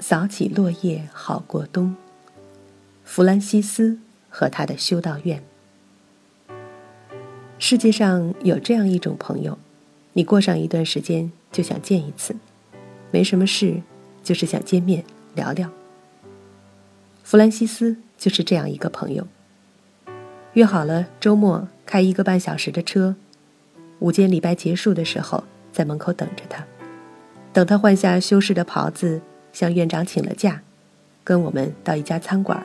扫起落叶好过冬。弗兰西斯和他的修道院。世界上有这样一种朋友，你过上一段时间就想见一次，没什么事，就是想见面聊聊。弗兰西斯就是这样一个朋友。约好了周末开一个半小时的车，午间礼拜结束的时候在门口等着他，等他换下修饰的袍子，向院长请了假，跟我们到一家餐馆。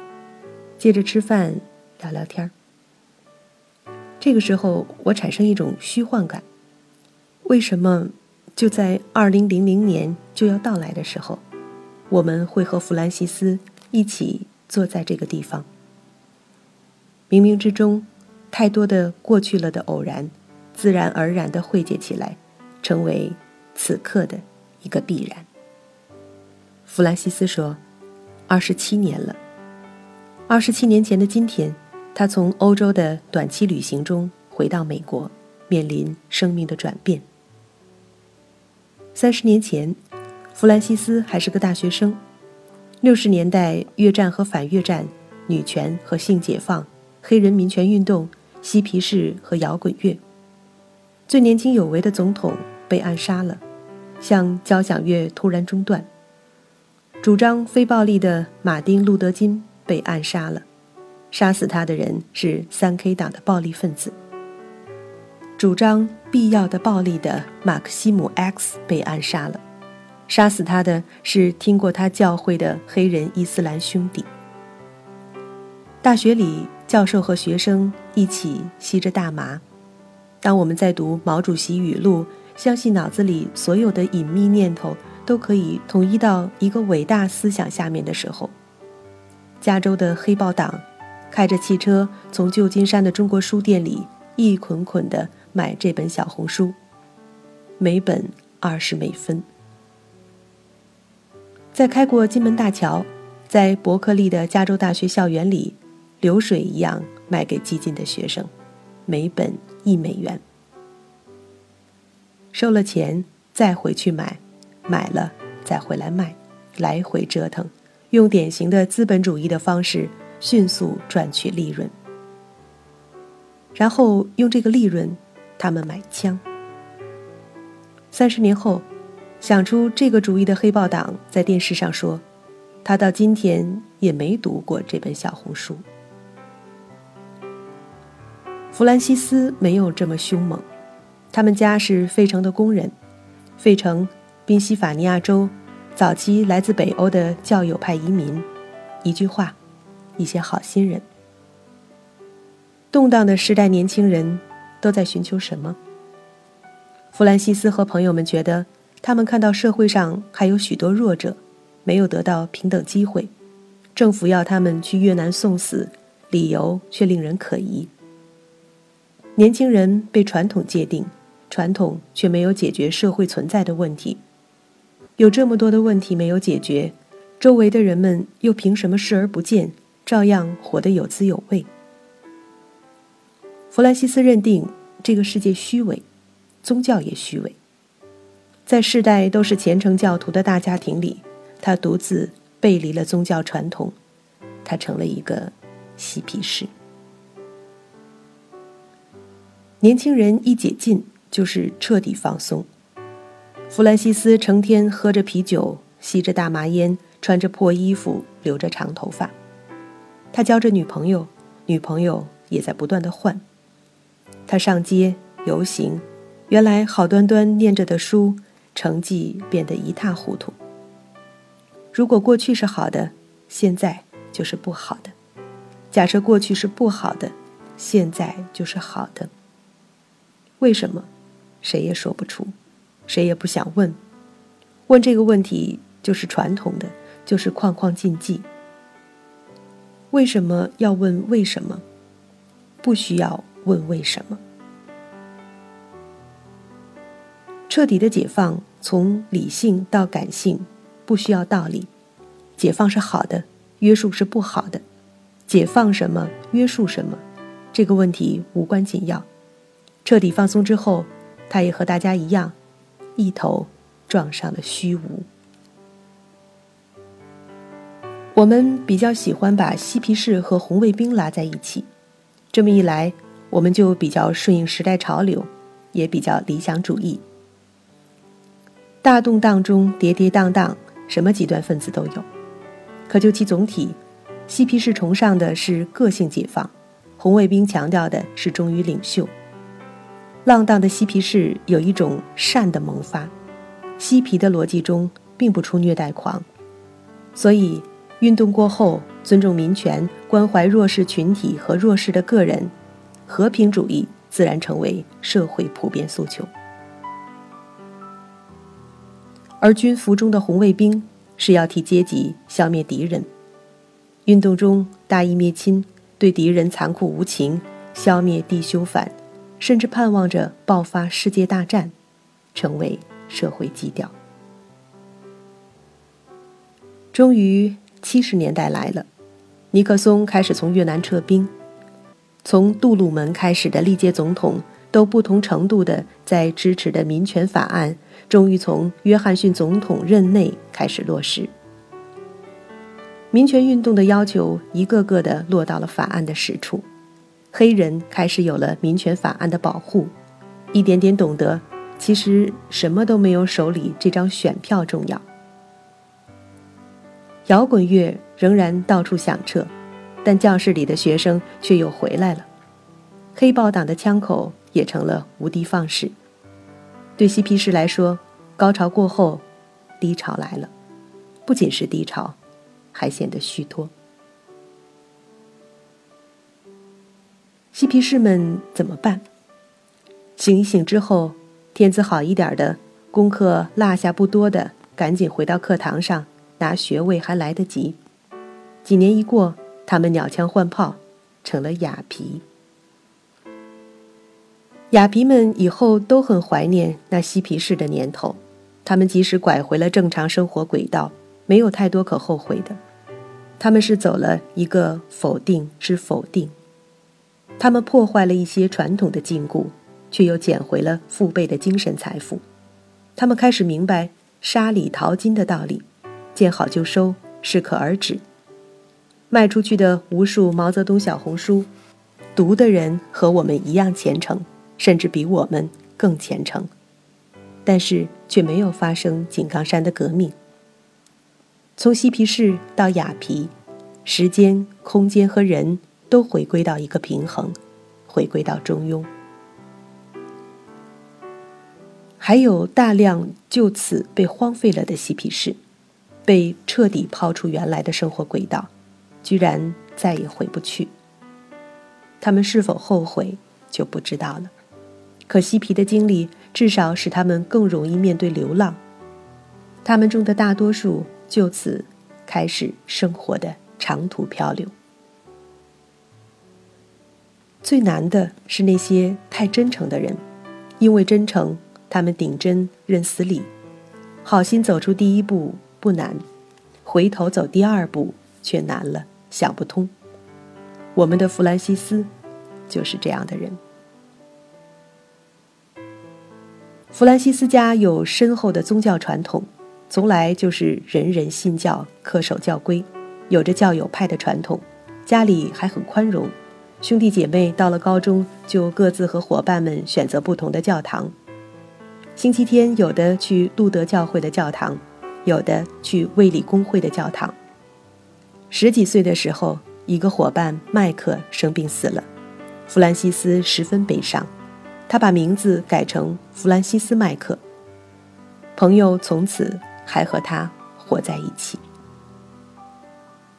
接着吃饭，聊聊天。这个时候，我产生一种虚幻感：为什么就在二零零零年就要到来的时候，我们会和弗兰西斯一起坐在这个地方？冥冥之中，太多的过去了的偶然，自然而然的汇结起来，成为此刻的一个必然。弗兰西斯说：“二十七年了。”二十七年前的今天，他从欧洲的短期旅行中回到美国，面临生命的转变。三十年前，弗兰西斯还是个大学生。六十年代，越战和反越战，女权和性解放，黑人民权运动，嬉皮士和摇滚乐。最年轻有为的总统被暗杀了，像交响乐突然中断。主张非暴力的马丁·路德·金。被暗杀了，杀死他的人是三 K 党的暴力分子。主张必要的暴力的马克西姆 X 被暗杀了，杀死他的是听过他教诲的黑人伊斯兰兄弟。大学里，教授和学生一起吸着大麻。当我们在读毛主席语录，相信脑子里所有的隐秘念头都可以统一到一个伟大思想下面的时候。加州的黑豹党开着汽车从旧金山的中国书店里一捆捆地买这本小红书，每本二十美分。在开过金门大桥，在伯克利的加州大学校园里，流水一样卖给激进的学生，每本一美元。收了钱再回去买，买了再回来卖，来回折腾。用典型的资本主义的方式迅速赚取利润，然后用这个利润，他们买枪。三十年后，想出这个主意的黑豹党在电视上说，他到今天也没读过这本小红书。弗兰西斯没有这么凶猛，他们家是费城的工人，费城，宾夕法尼亚州。早期来自北欧的教友派移民，一句话，一些好心人。动荡的时代，年轻人都在寻求什么？弗兰西斯和朋友们觉得，他们看到社会上还有许多弱者，没有得到平等机会，政府要他们去越南送死，理由却令人可疑。年轻人被传统界定，传统却没有解决社会存在的问题。有这么多的问题没有解决，周围的人们又凭什么视而不见，照样活得有滋有味？弗兰西斯认定这个世界虚伪，宗教也虚伪。在世代都是虔诚教徒的大家庭里，他独自背离了宗教传统，他成了一个嬉皮士。年轻人一解禁，就是彻底放松。弗兰西斯成天喝着啤酒，吸着大麻烟，穿着破衣服，留着长头发。他交着女朋友，女朋友也在不断的换。他上街游行，原来好端端念着的书，成绩变得一塌糊涂。如果过去是好的，现在就是不好的；假设过去是不好的，现在就是好的。为什么？谁也说不出。谁也不想问，问这个问题就是传统的，就是框框禁忌。为什么要问为什么？不需要问为什么。彻底的解放，从理性到感性，不需要道理。解放是好的，约束是不好的。解放什么，约束什么，这个问题无关紧要。彻底放松之后，他也和大家一样。一头撞上了虚无。我们比较喜欢把嬉皮士和红卫兵拉在一起，这么一来，我们就比较顺应时代潮流，也比较理想主义。大动荡中跌跌宕宕，什么极端分子都有。可就其总体，嬉皮士崇尚的是个性解放，红卫兵强调的是忠于领袖。浪荡的嬉皮士有一种善的萌发，嬉皮的逻辑中并不出虐待狂，所以。运动过后，尊重民权、关怀弱势群体和弱势的个人，和平主义自然成为社会普遍诉求。而军服中的红卫兵是要替阶级消灭敌人，运动中大义灭亲，对敌人残酷无情，消灭地修反，甚至盼望着爆发世界大战，成为社会基调。终于。七十年代来了，尼克松开始从越南撤兵，从杜鲁门开始的历届总统都不同程度的在支持的民权法案，终于从约翰逊总统任内开始落实。民权运动的要求一个个的落到了法案的实处，黑人开始有了民权法案的保护，一点点懂得，其实什么都没有手里这张选票重要。摇滚乐仍然到处响彻，但教室里的学生却又回来了。黑豹党的枪口也成了无的放矢。对嬉皮士来说，高潮过后，低潮来了，不仅是低潮，还显得虚脱。嬉皮士们怎么办？醒一醒之后，天资好一点的，功课落下不多的，赶紧回到课堂上。拿学位还来得及，几年一过，他们鸟枪换炮，成了雅皮。雅皮们以后都很怀念那嬉皮士的年头，他们即使拐回了正常生活轨道，没有太多可后悔的。他们是走了一个否定之否定，他们破坏了一些传统的禁锢，却又捡回了父辈的精神财富。他们开始明白沙里淘金的道理。见好就收，适可而止。卖出去的无数毛泽东小红书，读的人和我们一样虔诚，甚至比我们更虔诚，但是却没有发生井冈山的革命。从嬉皮士到雅皮，时间、空间和人都回归到一个平衡，回归到中庸。还有大量就此被荒废了的嬉皮士。被彻底抛出原来的生活轨道，居然再也回不去。他们是否后悔就不知道了。可嬉皮的经历至少使他们更容易面对流浪。他们中的大多数就此开始生活的长途漂流。最难的是那些太真诚的人，因为真诚，他们顶真认死理，好心走出第一步。不难，回头走第二步却难了，想不通。我们的弗兰西斯就是这样的人。弗兰西斯家有深厚的宗教传统，从来就是人人信教、恪守教规，有着教友派的传统。家里还很宽容，兄弟姐妹到了高中就各自和伙伴们选择不同的教堂。星期天有的去路德教会的教堂。有的去卫理公会的教堂。十几岁的时候，一个伙伴麦克生病死了，弗兰西斯十分悲伤，他把名字改成弗兰西斯麦克。朋友从此还和他活在一起。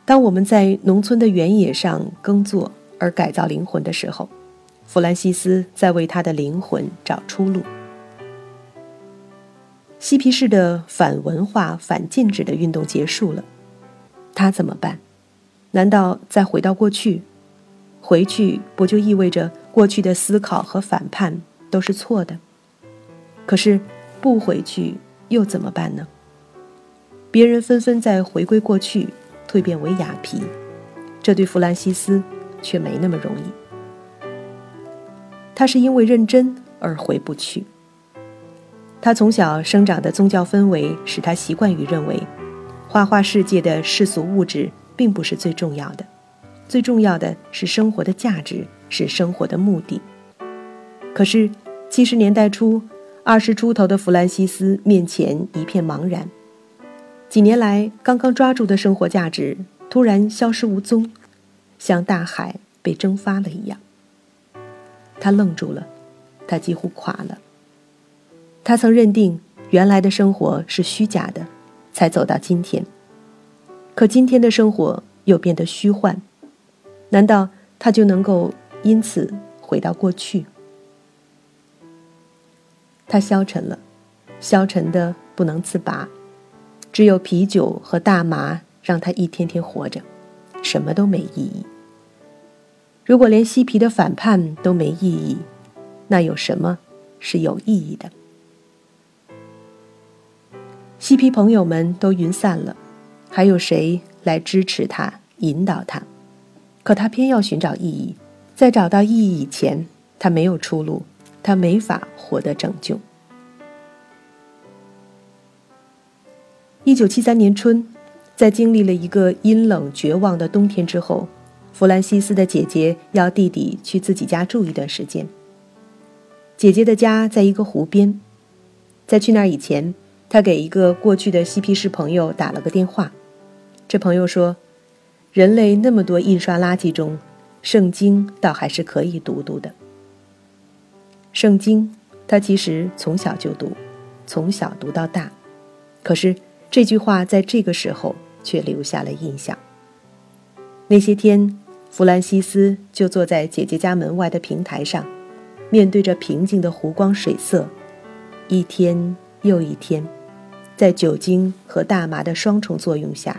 当我们在农村的原野上耕作而改造灵魂的时候，弗兰西斯在为他的灵魂找出路。嬉皮士的反文化、反禁止的运动结束了，他怎么办？难道再回到过去？回去不就意味着过去的思考和反叛都是错的？可是不回去又怎么办呢？别人纷纷在回归过去，蜕变为雅皮，这对弗兰西斯却没那么容易。他是因为认真而回不去。他从小生长的宗教氛围使他习惯于认为，花花世界的世俗物质并不是最重要的，最重要的是生活的价值，是生活的目的。可是七十年代初，二十出头的弗兰西斯面前一片茫然，几年来刚刚抓住的生活价值突然消失无踪，像大海被蒸发了一样。他愣住了，他几乎垮了。他曾认定原来的生活是虚假的，才走到今天。可今天的生活又变得虚幻，难道他就能够因此回到过去？他消沉了，消沉的不能自拔，只有啤酒和大麻让他一天天活着，什么都没意义。如果连嬉皮的反叛都没意义，那有什么是有意义的？嬉皮朋友们都云散了。还有谁来支持他、引导他？可他偏要寻找意义，在找到意义以前，他没有出路，他没法获得拯救。一九七三年春，在经历了一个阴冷绝望的冬天之后，弗兰西斯的姐姐要弟弟去自己家住一段时间。姐姐的家在一个湖边，在去那儿以前，他给一个过去的嬉皮士朋友打了个电话。这朋友说：“人类那么多印刷垃圾中，圣经倒还是可以读读的。圣经，他其实从小就读，从小读到大。可是这句话在这个时候却留下了印象。那些天，弗兰西斯就坐在姐姐家门外的平台上，面对着平静的湖光水色，一天又一天，在酒精和大麻的双重作用下。”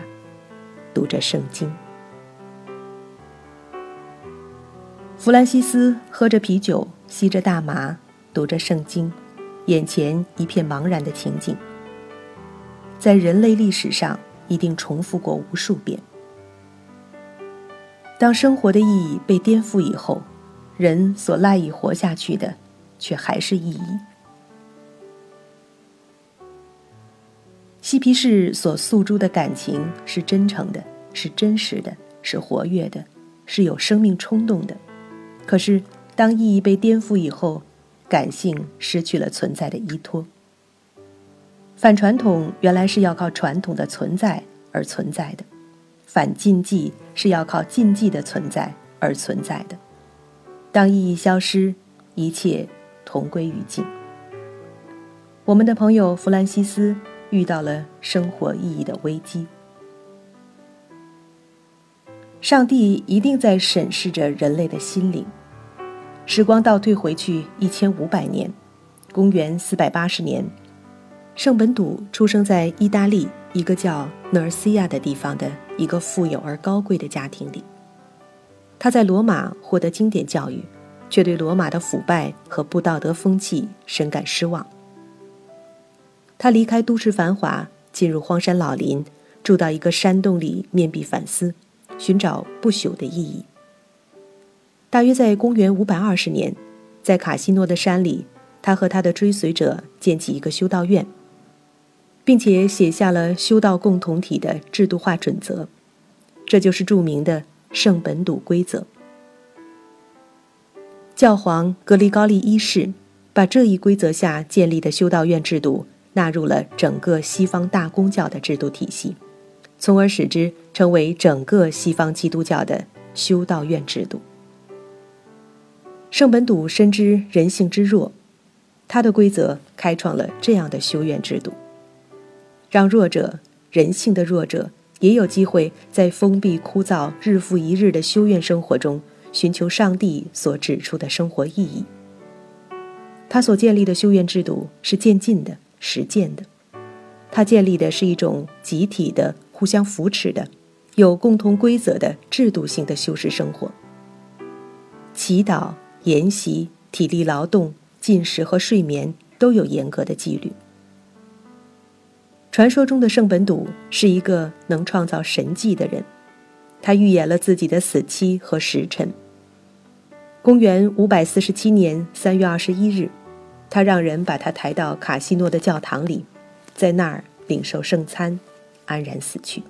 读着圣经，弗兰西斯喝着啤酒，吸着大麻，读着圣经，眼前一片茫然的情景，在人类历史上一定重复过无数遍。当生活的意义被颠覆以后，人所赖以活下去的，却还是意义。嬉皮士所诉诸的感情是真诚的，是真实的，是活跃的，是有生命冲动的。可是，当意义被颠覆以后，感性失去了存在的依托。反传统原来是要靠传统的存在而存在的，反禁忌是要靠禁忌的存在而存在的。当意义消失，一切同归于尽。我们的朋友弗兰西斯。遇到了生活意义的危机，上帝一定在审视着人类的心灵。时光倒退回去一千五百年，公元四百八十年，圣本笃出生在意大利一个叫诺尔西亚的地方的一个富有而高贵的家庭里。他在罗马获得经典教育，却对罗马的腐败和不道德风气深感失望。他离开都市繁华，进入荒山老林，住到一个山洞里，面壁反思，寻找不朽的意义。大约在公元五百二十年，在卡西诺的山里，他和他的追随者建起一个修道院，并且写下了修道共同体的制度化准则，这就是著名的圣本笃规则。教皇格里高利一世把这一规则下建立的修道院制度。纳入了整个西方大公教的制度体系，从而使之成为整个西方基督教的修道院制度。圣本笃深知人性之弱，他的规则开创了这样的修院制度，让弱者、人性的弱者也有机会在封闭枯燥、日复一日的修院生活中寻求上帝所指出的生活意义。他所建立的修院制度是渐进的。实践的，他建立的是一种集体的、互相扶持的、有共同规则的制度性的修士生活。祈祷、研习、体力劳动、进食和睡眠都有严格的纪律。传说中的圣本笃是一个能创造神迹的人，他预言了自己的死期和时辰。公元五百四十七年三月二十一日。他让人把他抬到卡西诺的教堂里，在那儿领受圣餐，安然死去。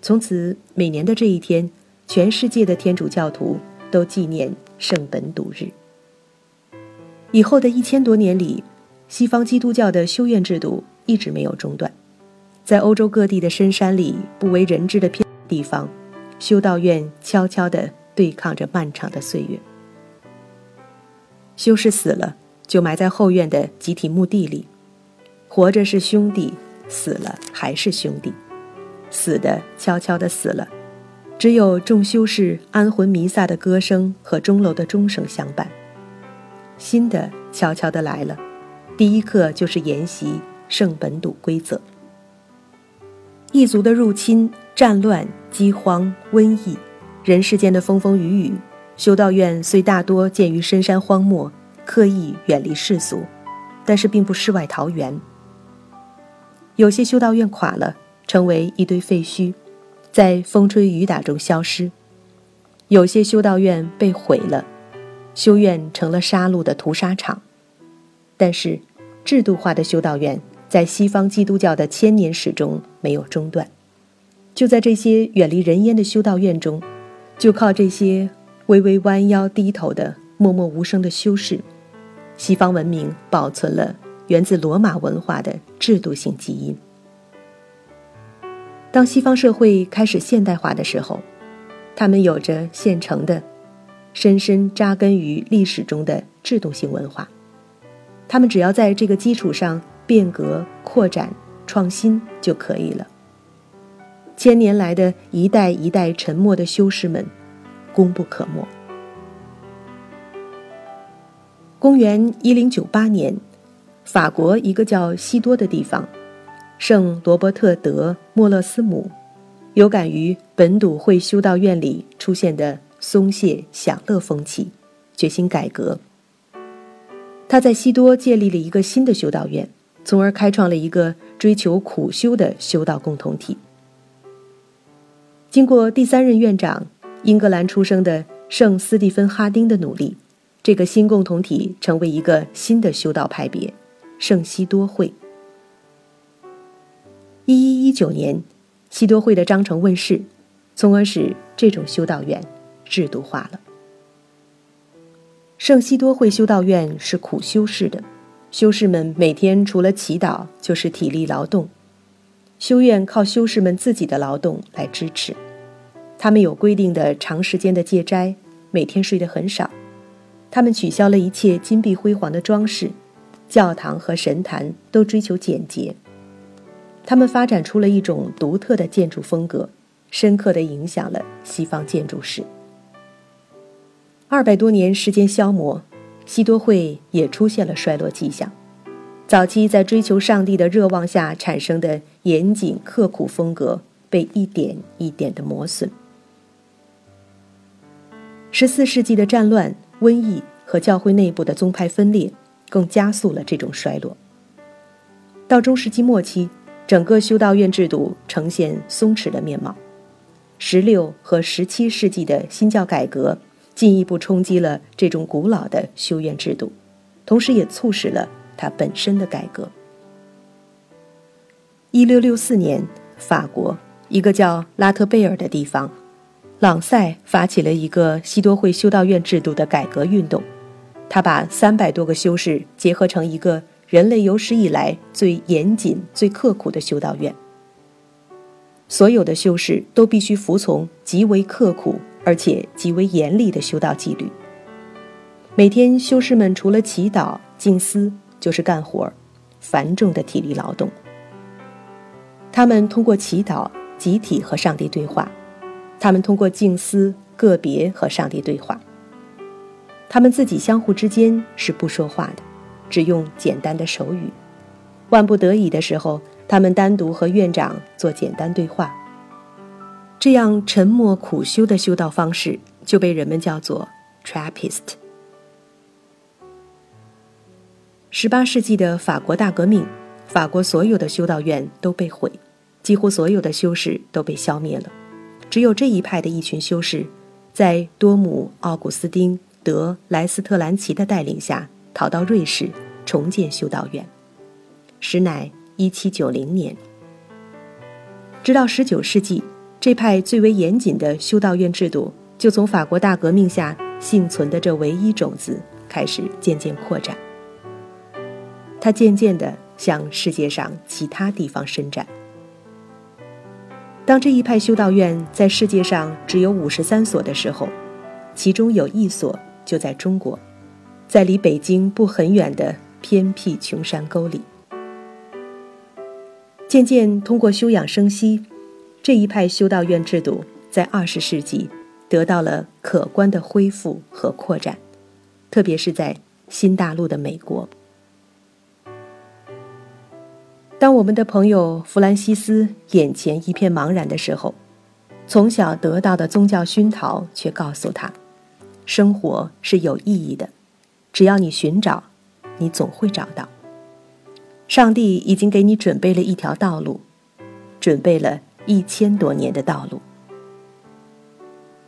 从此，每年的这一天，全世界的天主教徒都纪念圣本笃日。以后的一千多年里，西方基督教的修院制度一直没有中断。在欧洲各地的深山里、不为人知的偏地方，修道院悄悄地对抗着漫长的岁月。修士死了，就埋在后院的集体墓地里。活着是兄弟，死了还是兄弟。死的悄悄地死了，只有众修士安魂弥撒的歌声和钟楼的钟声相伴。新的悄悄地来了，第一课就是研习圣本笃规则。异族的入侵、战乱、饥荒、瘟疫，人世间的风风雨雨，修道院虽大多建于深山荒漠，刻意远离世俗，但是并不世外桃源。有些修道院垮了，成为一堆废墟，在风吹雨打中消失；有些修道院被毁了，修院成了杀戮的屠杀场。但是，制度化的修道院。在西方基督教的千年史中没有中断，就在这些远离人烟的修道院中，就靠这些微微弯腰低头的默默无声的修士，西方文明保存了源自罗马文化的制度性基因。当西方社会开始现代化的时候，他们有着现成的、深深扎根于历史中的制度性文化，他们只要在这个基础上。变革、扩展、创新就可以了。千年来的一代一代沉默的修士们，功不可没。公元一零九八年，法国一个叫西多的地方，圣罗伯特·德·莫勒斯姆，有感于本笃会修道院里出现的松懈享乐风气，决心改革。他在西多建立了一个新的修道院。从而开创了一个追求苦修的修道共同体。经过第三任院长英格兰出生的圣斯蒂芬·哈丁的努力，这个新共同体成为一个新的修道派别——圣西多会。一一一九年，西多会的章程问世，从而使这种修道院制度化了。圣西多会修道院是苦修式的。修士们每天除了祈祷就是体力劳动，修院靠修士们自己的劳动来支持。他们有规定的长时间的戒斋，每天睡得很少。他们取消了一切金碧辉煌的装饰，教堂和神坛都追求简洁。他们发展出了一种独特的建筑风格，深刻地影响了西方建筑史。二百多年时间消磨。西多会也出现了衰落迹象，早期在追求上帝的热望下产生的严谨刻苦风格被一点一点的磨损。十四世纪的战乱、瘟疫和教会内部的宗派分裂，更加速了这种衰落。到中世纪末期，整个修道院制度呈现松弛的面貌。十六和十七世纪的新教改革。进一步冲击了这种古老的修院制度，同时也促使了它本身的改革。一六六四年，法国一个叫拉特贝尔的地方，朗塞发起了一个西多会修道院制度的改革运动。他把三百多个修士结合成一个人类有史以来最严谨、最刻苦的修道院。所有的修士都必须服从极为刻苦。而且极为严厉的修道纪律。每天，修士们除了祈祷、静思，就是干活繁重的体力劳动。他们通过祈祷集体和上帝对话，他们通过静思个别和上帝对话。他们自己相互之间是不说话的，只用简单的手语。万不得已的时候，他们单独和院长做简单对话。这样沉默苦修的修道方式就被人们叫做 Trappist。十八世纪的法国大革命，法国所有的修道院都被毁，几乎所有的修士都被消灭了，只有这一派的一群修士，在多姆奥古斯丁·德莱斯特兰奇的带领下逃到瑞士重建修道院，时乃一七九零年。直到十九世纪。这派最为严谨的修道院制度，就从法国大革命下幸存的这唯一种子开始渐渐扩展。它渐渐地向世界上其他地方伸展。当这一派修道院在世界上只有五十三所的时候，其中有一所就在中国，在离北京不很远的偏僻穷山沟里。渐渐通过休养生息。这一派修道院制度在二十世纪得到了可观的恢复和扩展，特别是在新大陆的美国。当我们的朋友弗兰西斯眼前一片茫然的时候，从小得到的宗教熏陶却告诉他：生活是有意义的，只要你寻找，你总会找到。上帝已经给你准备了一条道路，准备了。一千多年的道路，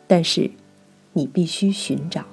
但是你必须寻找。